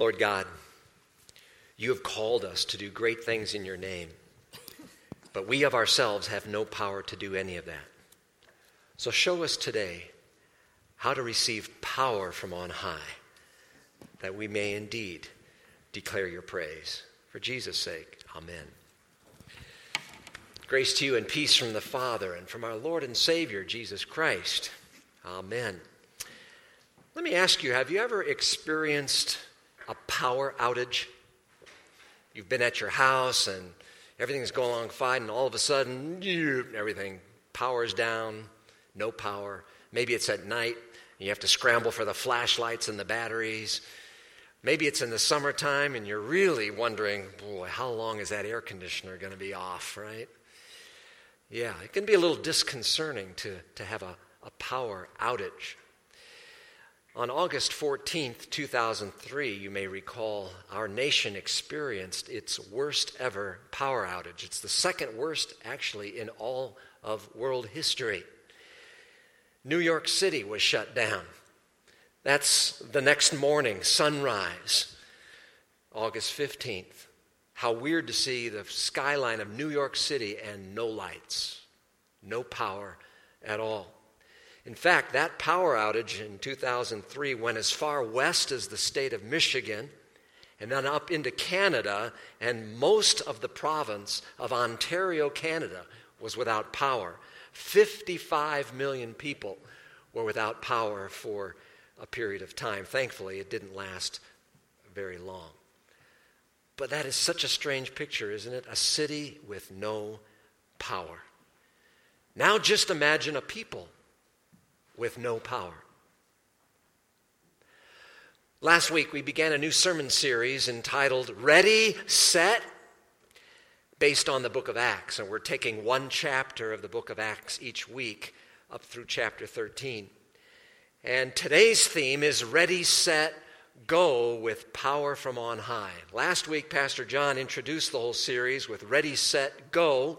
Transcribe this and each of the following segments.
Lord God, you have called us to do great things in your name, but we of ourselves have no power to do any of that. So show us today how to receive power from on high, that we may indeed declare your praise. For Jesus' sake, amen. Grace to you and peace from the Father and from our Lord and Savior, Jesus Christ. Amen. Let me ask you have you ever experienced a power outage. You've been at your house and everything's going along fine, and all of a sudden, everything powers down, no power. Maybe it's at night, and you have to scramble for the flashlights and the batteries. Maybe it's in the summertime, and you're really wondering, boy, how long is that air conditioner going to be off, right? Yeah, it can be a little disconcerting to, to have a, a power outage. On August 14th, 2003, you may recall, our nation experienced its worst ever power outage. It's the second worst, actually, in all of world history. New York City was shut down. That's the next morning, sunrise, August 15th. How weird to see the skyline of New York City and no lights, no power at all. In fact, that power outage in 2003 went as far west as the state of Michigan and then up into Canada, and most of the province of Ontario, Canada, was without power. 55 million people were without power for a period of time. Thankfully, it didn't last very long. But that is such a strange picture, isn't it? A city with no power. Now just imagine a people with no power. Last week, we began a new sermon series entitled Ready, Set, based on the book of Acts. And we're taking one chapter of the book of Acts each week up through chapter 13. And today's theme is Ready, Set, Go with power from on high. Last week, Pastor John introduced the whole series with Ready, Set, Go.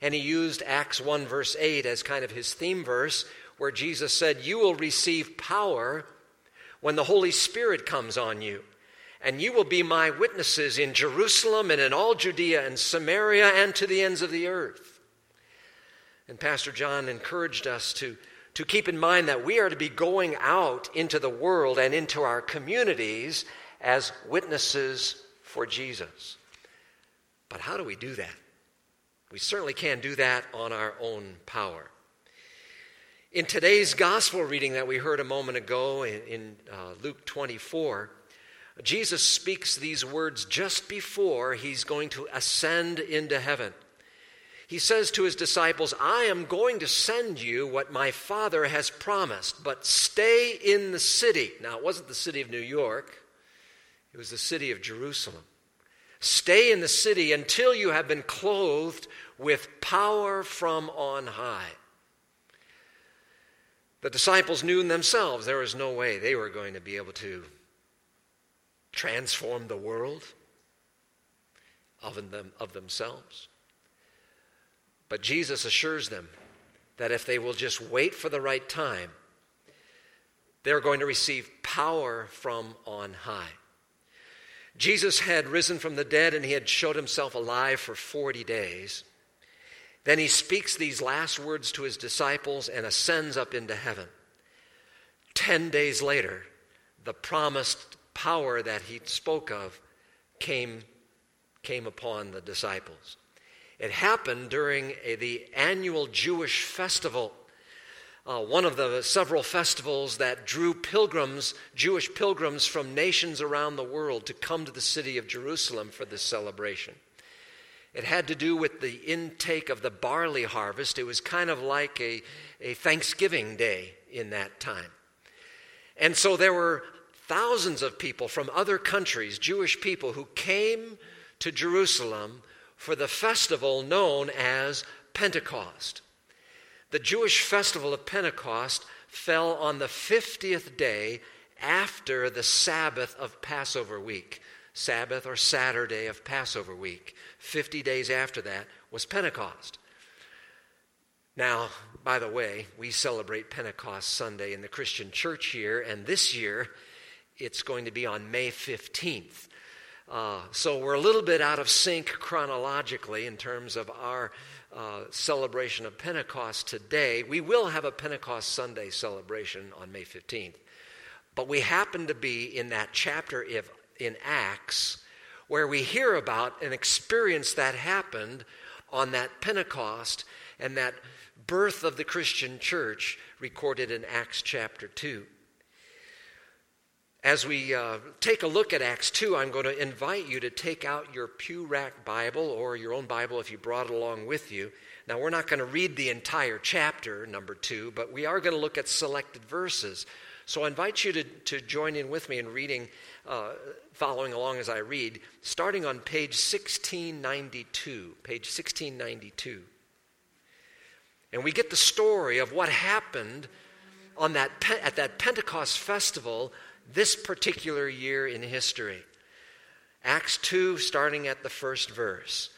And he used Acts 1, verse 8 as kind of his theme verse, where Jesus said, You will receive power when the Holy Spirit comes on you. And you will be my witnesses in Jerusalem and in all Judea and Samaria and to the ends of the earth. And Pastor John encouraged us to, to keep in mind that we are to be going out into the world and into our communities as witnesses for Jesus. But how do we do that? We certainly can't do that on our own power. In today's gospel reading that we heard a moment ago in, in uh, Luke 24, Jesus speaks these words just before he's going to ascend into heaven. He says to his disciples, I am going to send you what my Father has promised, but stay in the city. Now, it wasn't the city of New York, it was the city of Jerusalem. Stay in the city until you have been clothed with power from on high. The disciples knew in themselves there was no way they were going to be able to transform the world of, them, of themselves. But Jesus assures them that if they will just wait for the right time, they're going to receive power from on high. Jesus had risen from the dead and he had showed himself alive for 40 days. Then he speaks these last words to his disciples and ascends up into heaven. Ten days later, the promised power that he spoke of came, came upon the disciples. It happened during a, the annual Jewish festival, uh, one of the several festivals that drew pilgrims, Jewish pilgrims from nations around the world to come to the city of Jerusalem for this celebration. It had to do with the intake of the barley harvest. It was kind of like a, a Thanksgiving day in that time. And so there were thousands of people from other countries, Jewish people, who came to Jerusalem for the festival known as Pentecost. The Jewish festival of Pentecost fell on the 50th day after the Sabbath of Passover week. Sabbath or Saturday of Passover week. 50 days after that was Pentecost. Now, by the way, we celebrate Pentecost Sunday in the Christian church here, and this year it's going to be on May 15th. Uh, so we're a little bit out of sync chronologically in terms of our uh, celebration of Pentecost today. We will have a Pentecost Sunday celebration on May 15th. But we happen to be in that chapter of, in Acts where we hear about an experience that happened on that Pentecost and that birth of the Christian church recorded in Acts chapter 2. As we uh, take a look at Acts 2, I'm going to invite you to take out your Pew Rack Bible or your own Bible if you brought it along with you. Now, we're not going to read the entire chapter, number 2, but we are going to look at selected verses. So I invite you to, to join in with me in reading, uh, following along as I read, starting on page 1692. Page 1692. And we get the story of what happened on that, at that Pentecost festival this particular year in history. Acts 2, starting at the first verse.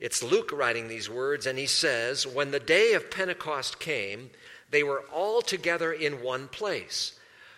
It's Luke writing these words, and he says, When the day of Pentecost came, they were all together in one place.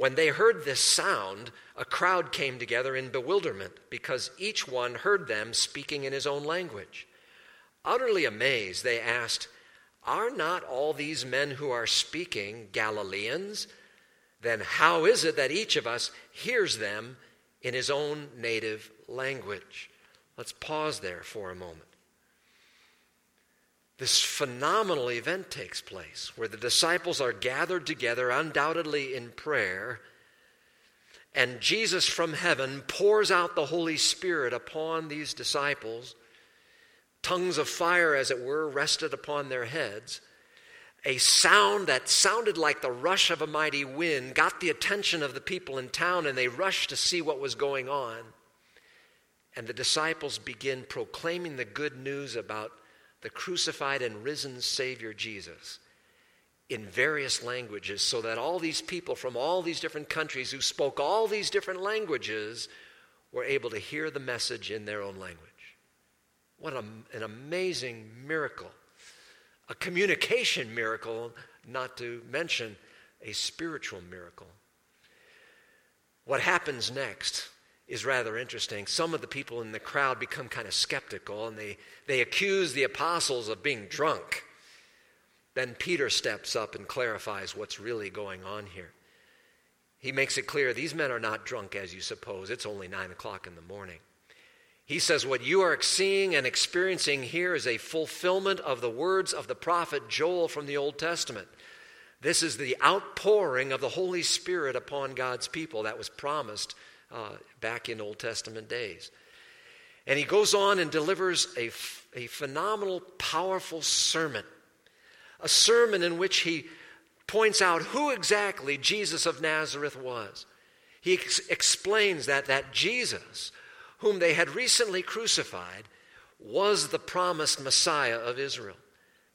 When they heard this sound, a crowd came together in bewilderment because each one heard them speaking in his own language. Utterly amazed, they asked, Are not all these men who are speaking Galileans? Then how is it that each of us hears them? in his own native language. Let's pause there for a moment. This phenomenal event takes place where the disciples are gathered together, undoubtedly in prayer, and Jesus from heaven pours out the Holy Spirit upon these disciples. Tongues of fire, as it were, rested upon their heads a sound that sounded like the rush of a mighty wind got the attention of the people in town, and they rushed to see what was going on. And the disciples begin proclaiming the good news about the crucified and risen Savior Jesus in various languages, so that all these people from all these different countries who spoke all these different languages were able to hear the message in their own language. What a, an amazing miracle a communication miracle, not to mention a spiritual miracle. What happens next is rather interesting. Some of the people in the crowd become kind of skeptical and they, they accuse the apostles of being drunk. Then Peter steps up and clarifies what's really going on here. He makes it clear these men are not drunk as you suppose. It's only nine o'clock in the morning. He says, What you are seeing and experiencing here is a fulfillment of the words of the prophet Joel from the Old Testament. This is the outpouring of the Holy Spirit upon God's people that was promised uh, back in Old Testament days. And he goes on and delivers a, a phenomenal, powerful sermon. A sermon in which he points out who exactly Jesus of Nazareth was. He ex- explains that, that Jesus whom they had recently crucified, was the promised Messiah of Israel.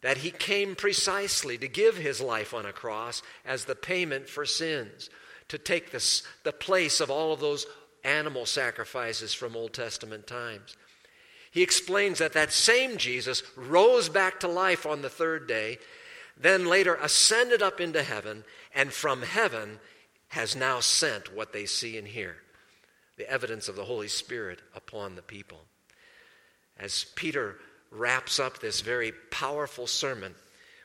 That he came precisely to give his life on a cross as the payment for sins, to take this, the place of all of those animal sacrifices from Old Testament times. He explains that that same Jesus rose back to life on the third day, then later ascended up into heaven, and from heaven has now sent what they see and hear the evidence of the Holy Spirit upon the people. As Peter wraps up this very powerful sermon,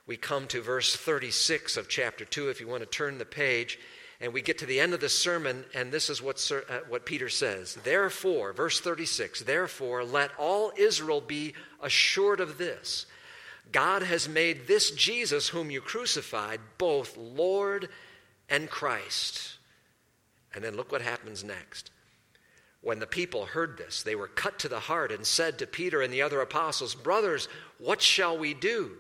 we come to verse 36 of chapter 2, if you want to turn the page. And we get to the end of the sermon, and this is what, uh, what Peter says. Therefore, verse 36, therefore, let all Israel be assured of this God has made this Jesus, whom you crucified, both Lord and Christ. And then look what happens next. When the people heard this, they were cut to the heart and said to Peter and the other apostles, Brothers, what shall we do?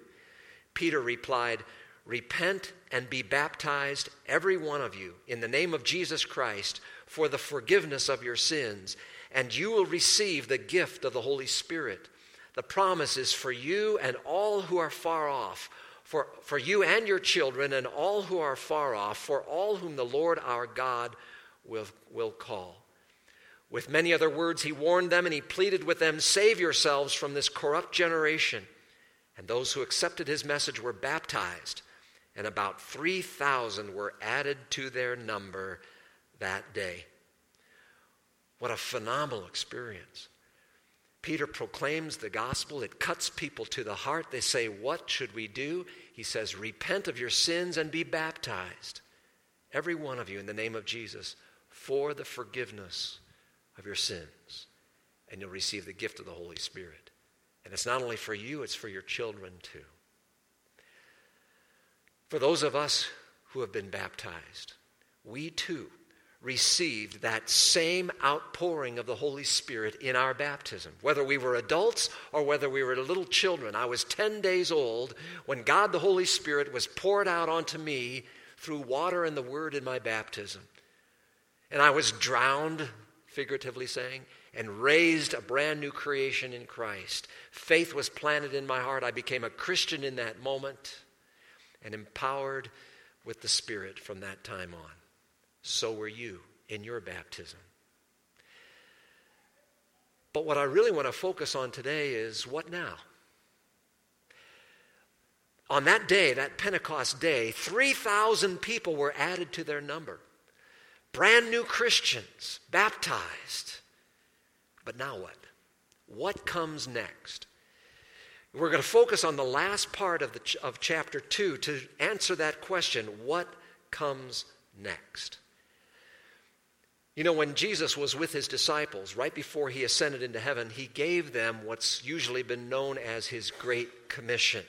Peter replied, Repent and be baptized, every one of you, in the name of Jesus Christ, for the forgiveness of your sins, and you will receive the gift of the Holy Spirit. The promise is for you and all who are far off, for, for you and your children and all who are far off, for all whom the Lord our God will, will call. With many other words, he warned them and he pleaded with them Save yourselves from this corrupt generation. And those who accepted his message were baptized, and about 3,000 were added to their number that day. What a phenomenal experience. Peter proclaims the gospel. It cuts people to the heart. They say, What should we do? He says, Repent of your sins and be baptized, every one of you, in the name of Jesus, for the forgiveness of your sins. And you'll receive the gift of the Holy Spirit. And it's not only for you, it's for your children too. For those of us who have been baptized, we too received that same outpouring of the Holy Spirit in our baptism. Whether we were adults or whether we were little children, I was 10 days old when God the Holy Spirit was poured out onto me through water and the Word in my baptism. And I was drowned, figuratively saying, and raised a brand new creation in Christ. Faith was planted in my heart. I became a Christian in that moment and empowered with the Spirit from that time on. So were you in your baptism. But what I really want to focus on today is what now? On that day, that Pentecost day, 3,000 people were added to their number. Brand new Christians, baptized. But now what? What comes next? We're going to focus on the last part of, the, of chapter 2 to answer that question what comes next? You know, when Jesus was with his disciples, right before he ascended into heaven, he gave them what's usually been known as his Great Commission.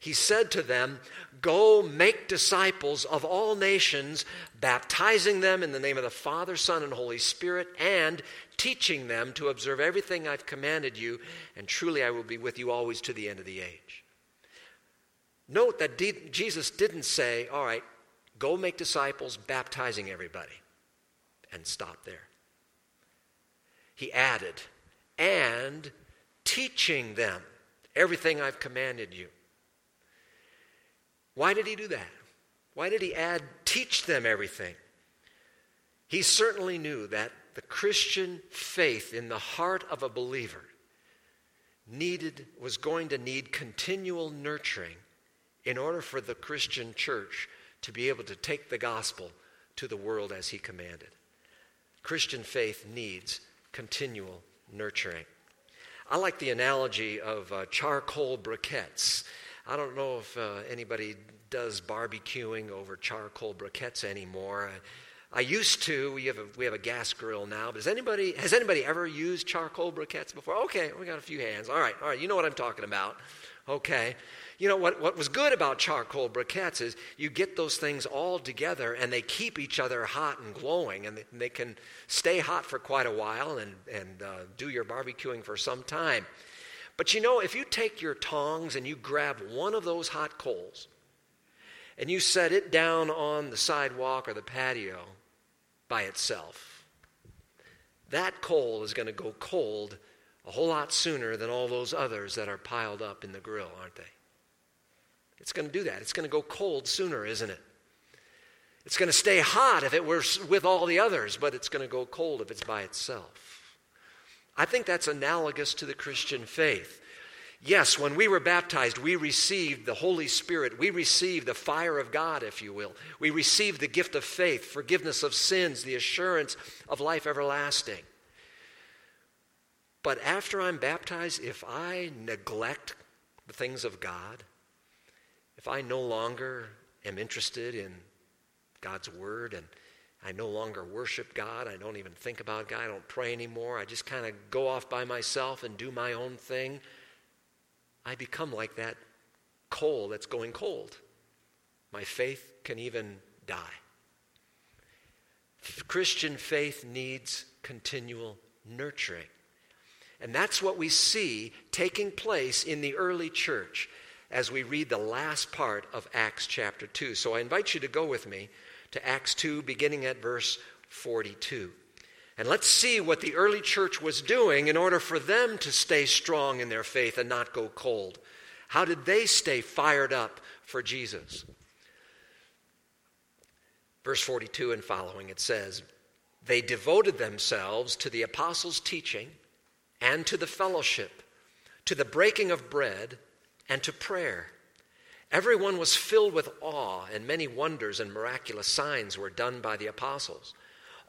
He said to them, Go make disciples of all nations, baptizing them in the name of the Father, Son, and Holy Spirit, and teaching them to observe everything I've commanded you, and truly I will be with you always to the end of the age. Note that D- Jesus didn't say, All right, go make disciples, baptizing everybody and stop there. He added, and teaching them everything I've commanded you. Why did he do that? Why did he add, teach them everything? He certainly knew that the Christian faith in the heart of a believer needed was going to need continual nurturing in order for the Christian church to be able to take the gospel to the world as he commanded. Christian faith needs continual nurturing. I like the analogy of uh, charcoal briquettes. I don't know if uh, anybody does barbecuing over charcoal briquettes anymore. I used to. We have a, we have a gas grill now. But has anybody has anybody ever used charcoal briquettes before? Okay, we got a few hands. All right, all right. You know what I'm talking about. Okay. You know, what, what was good about charcoal briquettes is you get those things all together and they keep each other hot and glowing and they, they can stay hot for quite a while and, and uh, do your barbecuing for some time. But you know, if you take your tongs and you grab one of those hot coals and you set it down on the sidewalk or the patio by itself, that coal is going to go cold a whole lot sooner than all those others that are piled up in the grill, aren't they? It's going to do that. It's going to go cold sooner, isn't it? It's going to stay hot if it were with all the others, but it's going to go cold if it's by itself. I think that's analogous to the Christian faith. Yes, when we were baptized, we received the Holy Spirit. We received the fire of God, if you will. We received the gift of faith, forgiveness of sins, the assurance of life everlasting. But after I'm baptized, if I neglect the things of God, if I no longer am interested in God's Word and I no longer worship God, I don't even think about God, I don't pray anymore, I just kind of go off by myself and do my own thing, I become like that coal that's going cold. My faith can even die. Christian faith needs continual nurturing. And that's what we see taking place in the early church as we read the last part of Acts chapter 2. So I invite you to go with me to Acts 2, beginning at verse 42. And let's see what the early church was doing in order for them to stay strong in their faith and not go cold. How did they stay fired up for Jesus? Verse 42 and following, it says, They devoted themselves to the apostles' teaching and to the fellowship, to the breaking of bread, and to prayer. Everyone was filled with awe, and many wonders and miraculous signs were done by the apostles.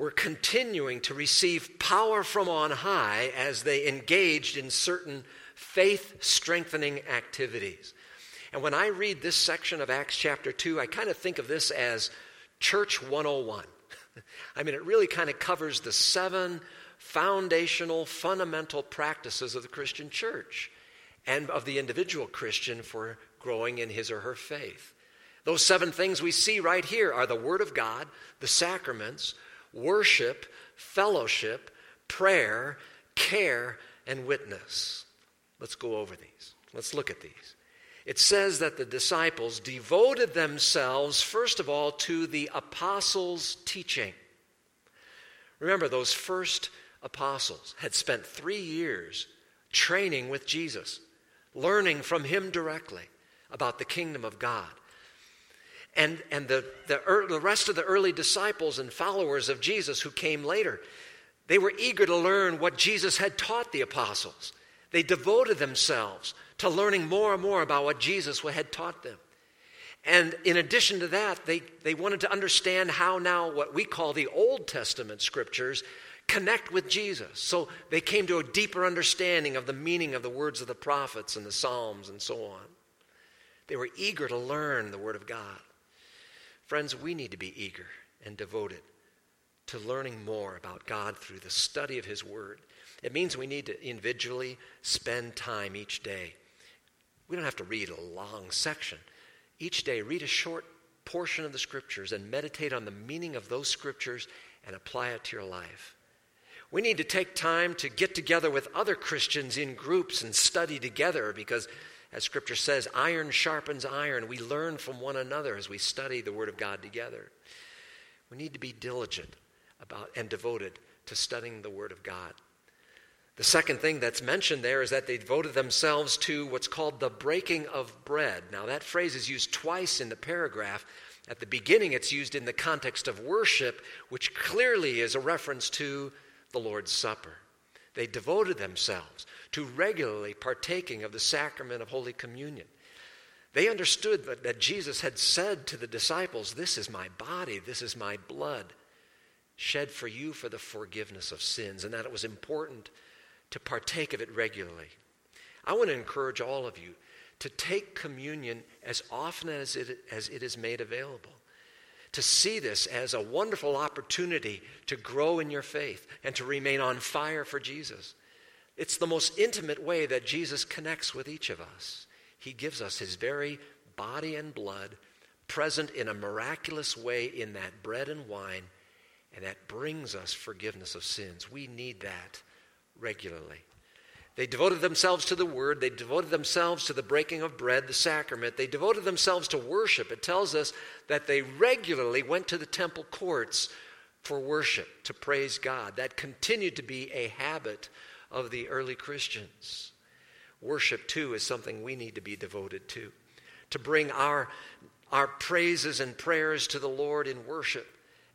were continuing to receive power from on high as they engaged in certain faith strengthening activities. And when I read this section of Acts chapter 2, I kind of think of this as Church 101. I mean, it really kind of covers the seven foundational, fundamental practices of the Christian church and of the individual Christian for growing in his or her faith. Those seven things we see right here are the Word of God, the sacraments, worship, fellowship, prayer, care, and witness. Let's go over these. Let's look at these. It says that the disciples devoted themselves, first of all, to the apostles' teaching. Remember, those first apostles had spent three years training with Jesus, learning from him directly about the kingdom of God. And, and the, the, the rest of the early disciples and followers of Jesus who came later, they were eager to learn what Jesus had taught the apostles. They devoted themselves to learning more and more about what Jesus had taught them. And in addition to that, they, they wanted to understand how now what we call the Old Testament scriptures connect with Jesus. So they came to a deeper understanding of the meaning of the words of the prophets and the Psalms and so on. They were eager to learn the Word of God. Friends, we need to be eager and devoted to learning more about God through the study of His Word. It means we need to individually spend time each day. We don't have to read a long section. Each day, read a short portion of the Scriptures and meditate on the meaning of those Scriptures and apply it to your life. We need to take time to get together with other Christians in groups and study together because, as Scripture says, iron sharpens iron. We learn from one another as we study the Word of God together. We need to be diligent about and devoted to studying the Word of God. The second thing that's mentioned there is that they devoted themselves to what's called the breaking of bread. Now, that phrase is used twice in the paragraph. At the beginning, it's used in the context of worship, which clearly is a reference to the Lord's Supper. They devoted themselves to regularly partaking of the sacrament of Holy Communion. They understood that, that Jesus had said to the disciples, This is my body, this is my blood, shed for you for the forgiveness of sins, and that it was important to partake of it regularly. I want to encourage all of you to take communion as often as it, as it is made available to see this as a wonderful opportunity to grow in your faith and to remain on fire for Jesus. It's the most intimate way that Jesus connects with each of us. He gives us his very body and blood present in a miraculous way in that bread and wine, and that brings us forgiveness of sins. We need that regularly. They devoted themselves to the word. They devoted themselves to the breaking of bread, the sacrament. They devoted themselves to worship. It tells us that they regularly went to the temple courts for worship, to praise God. That continued to be a habit of the early Christians. Worship, too, is something we need to be devoted to, to bring our, our praises and prayers to the Lord in worship,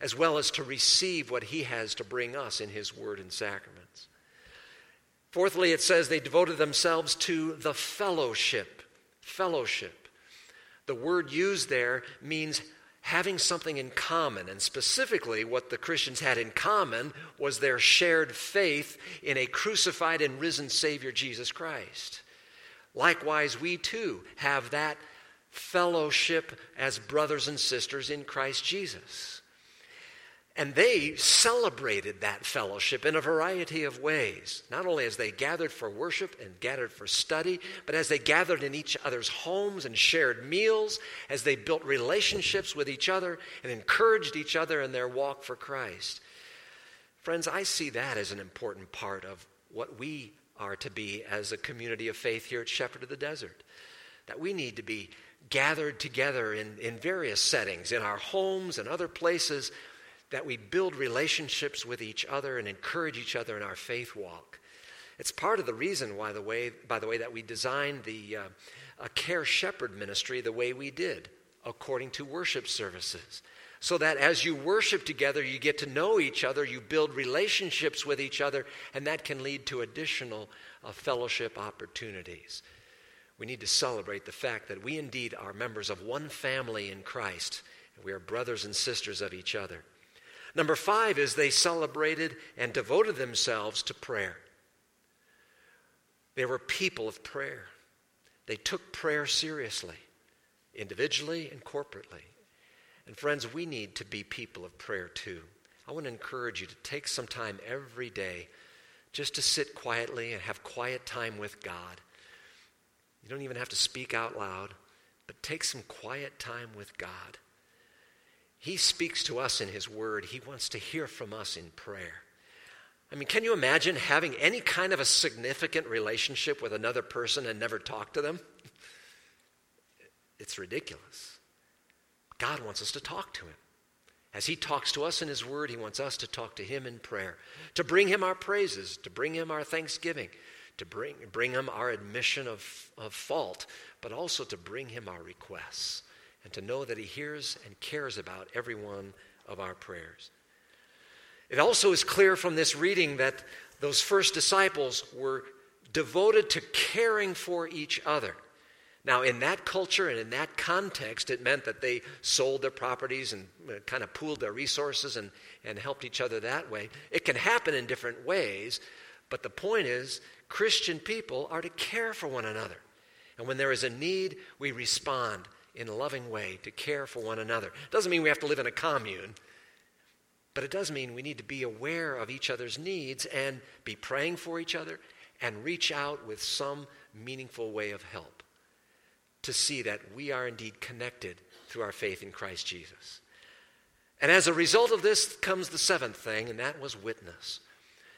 as well as to receive what He has to bring us in His word and sacraments. Fourthly, it says they devoted themselves to the fellowship. Fellowship. The word used there means having something in common. And specifically, what the Christians had in common was their shared faith in a crucified and risen Savior, Jesus Christ. Likewise, we too have that fellowship as brothers and sisters in Christ Jesus. And they celebrated that fellowship in a variety of ways, not only as they gathered for worship and gathered for study, but as they gathered in each other's homes and shared meals, as they built relationships with each other and encouraged each other in their walk for Christ. Friends, I see that as an important part of what we are to be as a community of faith here at Shepherd of the Desert. That we need to be gathered together in, in various settings, in our homes and other places that we build relationships with each other and encourage each other in our faith walk. It's part of the reason why the way, by the way, that we designed the uh, care shepherd ministry the way we did, according to worship services. So that as you worship together, you get to know each other, you build relationships with each other, and that can lead to additional uh, fellowship opportunities. We need to celebrate the fact that we indeed are members of one family in Christ, we are brothers and sisters of each other. Number five is they celebrated and devoted themselves to prayer. They were people of prayer. They took prayer seriously, individually and corporately. And friends, we need to be people of prayer too. I want to encourage you to take some time every day just to sit quietly and have quiet time with God. You don't even have to speak out loud, but take some quiet time with God. He speaks to us in His Word. He wants to hear from us in prayer. I mean, can you imagine having any kind of a significant relationship with another person and never talk to them? It's ridiculous. God wants us to talk to Him. As He talks to us in His Word, He wants us to talk to Him in prayer, to bring Him our praises, to bring Him our thanksgiving, to bring, bring Him our admission of, of fault, but also to bring Him our requests and to know that He hears and cares about every one of our prayers. It also is clear from this reading that those first disciples were devoted to caring for each other. Now, in that culture and in that context, it meant that they sold their properties and uh, kind of pooled their resources and, and helped each other that way. It can happen in different ways, but the point is, Christian people are to care for one another. And when there is a need, we respond in a loving way to care for one another. Doesn't mean we have to live in a commune, but it does mean we need to be aware of each other's needs and be praying for each other and reach out with some meaningful way of help to see that we are indeed connected through our faith in Christ Jesus. And as a result of this comes the seventh thing, and that was witness.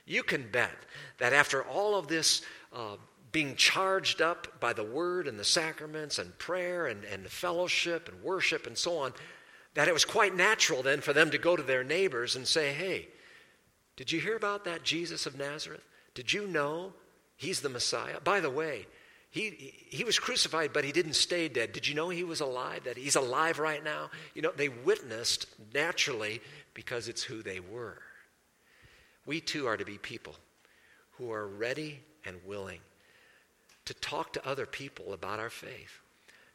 You can bet that after all of this uh, being charged up by the word and the sacraments and prayer and, and fellowship and worship and so on, that it was quite natural then for them to go to their neighbors and say, Hey, did you hear about that Jesus of Nazareth? Did you know he's the Messiah? By the way, he, he was crucified, but he didn't stay dead. Did you know he was alive? That he's alive right now? You know, they witnessed naturally because it's who they were. We too are to be people who are ready and willing to talk to other people about our faith,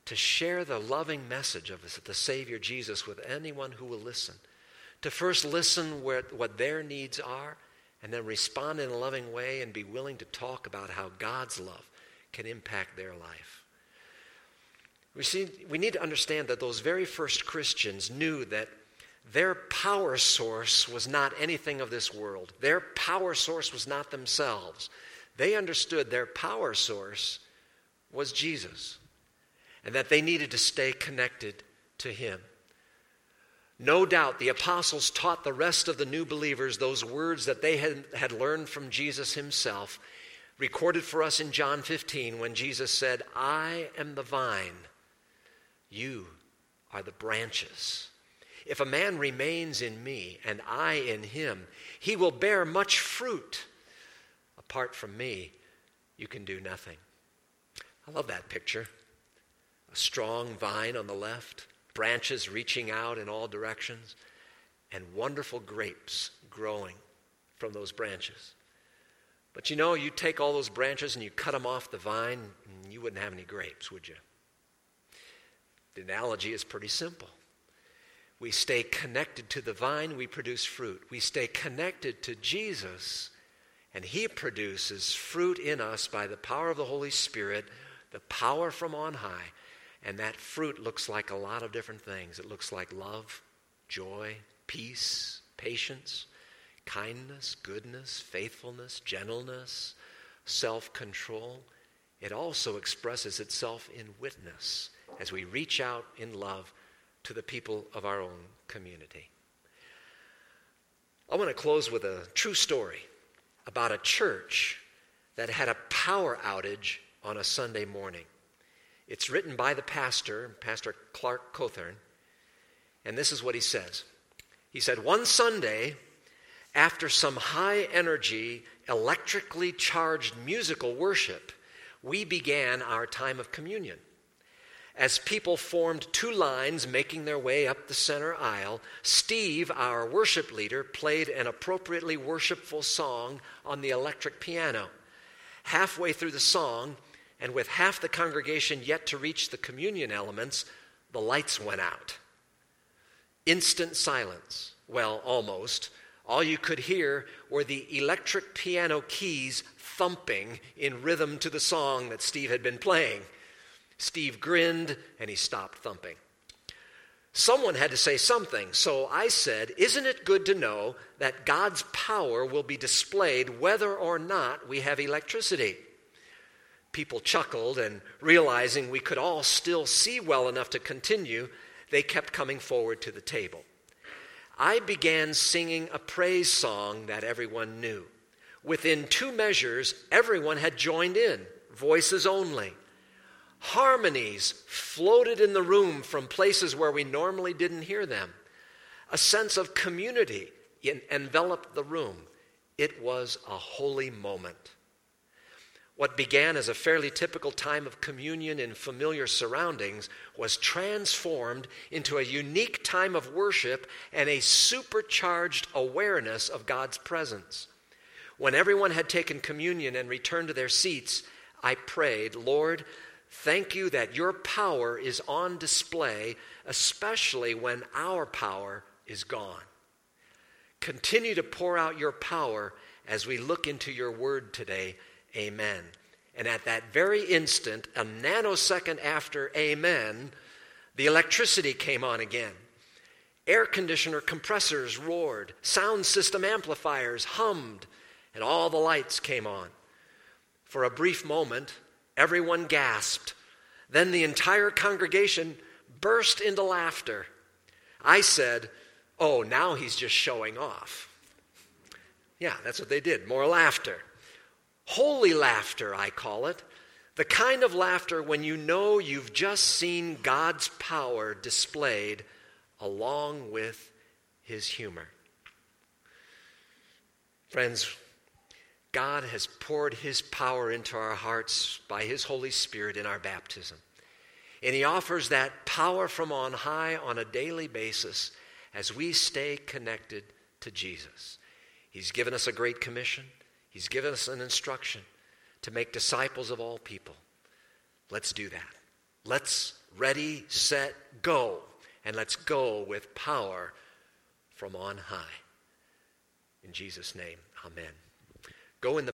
to share the loving message of the Savior Jesus with anyone who will listen, to first listen where, what their needs are, and then respond in a loving way and be willing to talk about how God's love can impact their life. We, see, we need to understand that those very first Christians knew that their power source was not anything of this world. Their power source was not themselves. They understood their power source was Jesus and that they needed to stay connected to Him. No doubt the apostles taught the rest of the new believers those words that they had, had learned from Jesus Himself, recorded for us in John 15 when Jesus said, I am the vine, you are the branches. If a man remains in me and I in him, he will bear much fruit. Apart from me, you can do nothing. I love that picture. A strong vine on the left, branches reaching out in all directions, and wonderful grapes growing from those branches. But you know, you take all those branches and you cut them off the vine, and you wouldn't have any grapes, would you? The analogy is pretty simple. We stay connected to the vine, we produce fruit. We stay connected to Jesus, and He produces fruit in us by the power of the Holy Spirit, the power from on high. And that fruit looks like a lot of different things. It looks like love, joy, peace, patience, kindness, goodness, faithfulness, gentleness, self control. It also expresses itself in witness as we reach out in love to the people of our own community. I want to close with a true story about a church that had a power outage on a Sunday morning. It's written by the pastor, Pastor Clark Cothern, and this is what he says. He said, One Sunday, after some high energy, electrically charged musical worship, we began our time of communion. As people formed two lines making their way up the center aisle, Steve, our worship leader, played an appropriately worshipful song on the electric piano. Halfway through the song, and with half the congregation yet to reach the communion elements, the lights went out. Instant silence. Well, almost. All you could hear were the electric piano keys thumping in rhythm to the song that Steve had been playing. Steve grinned and he stopped thumping. Someone had to say something, so I said, Isn't it good to know that God's power will be displayed whether or not we have electricity? People chuckled, and realizing we could all still see well enough to continue, they kept coming forward to the table. I began singing a praise song that everyone knew. Within two measures, everyone had joined in, voices only. Harmonies floated in the room from places where we normally didn't hear them. A sense of community enveloped the room. It was a holy moment. What began as a fairly typical time of communion in familiar surroundings was transformed into a unique time of worship and a supercharged awareness of God's presence. When everyone had taken communion and returned to their seats, I prayed, Lord, Thank you that your power is on display, especially when our power is gone. Continue to pour out your power as we look into your word today. Amen. And at that very instant, a nanosecond after amen, the electricity came on again. Air conditioner compressors roared, sound system amplifiers hummed, and all the lights came on. For a brief moment, Everyone gasped. Then the entire congregation burst into laughter. I said, Oh, now he's just showing off. Yeah, that's what they did. More laughter. Holy laughter, I call it. The kind of laughter when you know you've just seen God's power displayed along with his humor. Friends, God has poured His power into our hearts by His Holy Spirit in our baptism. And He offers that power from on high on a daily basis as we stay connected to Jesus. He's given us a great commission, He's given us an instruction to make disciples of all people. Let's do that. Let's ready, set, go. And let's go with power from on high. In Jesus' name, amen. Go in the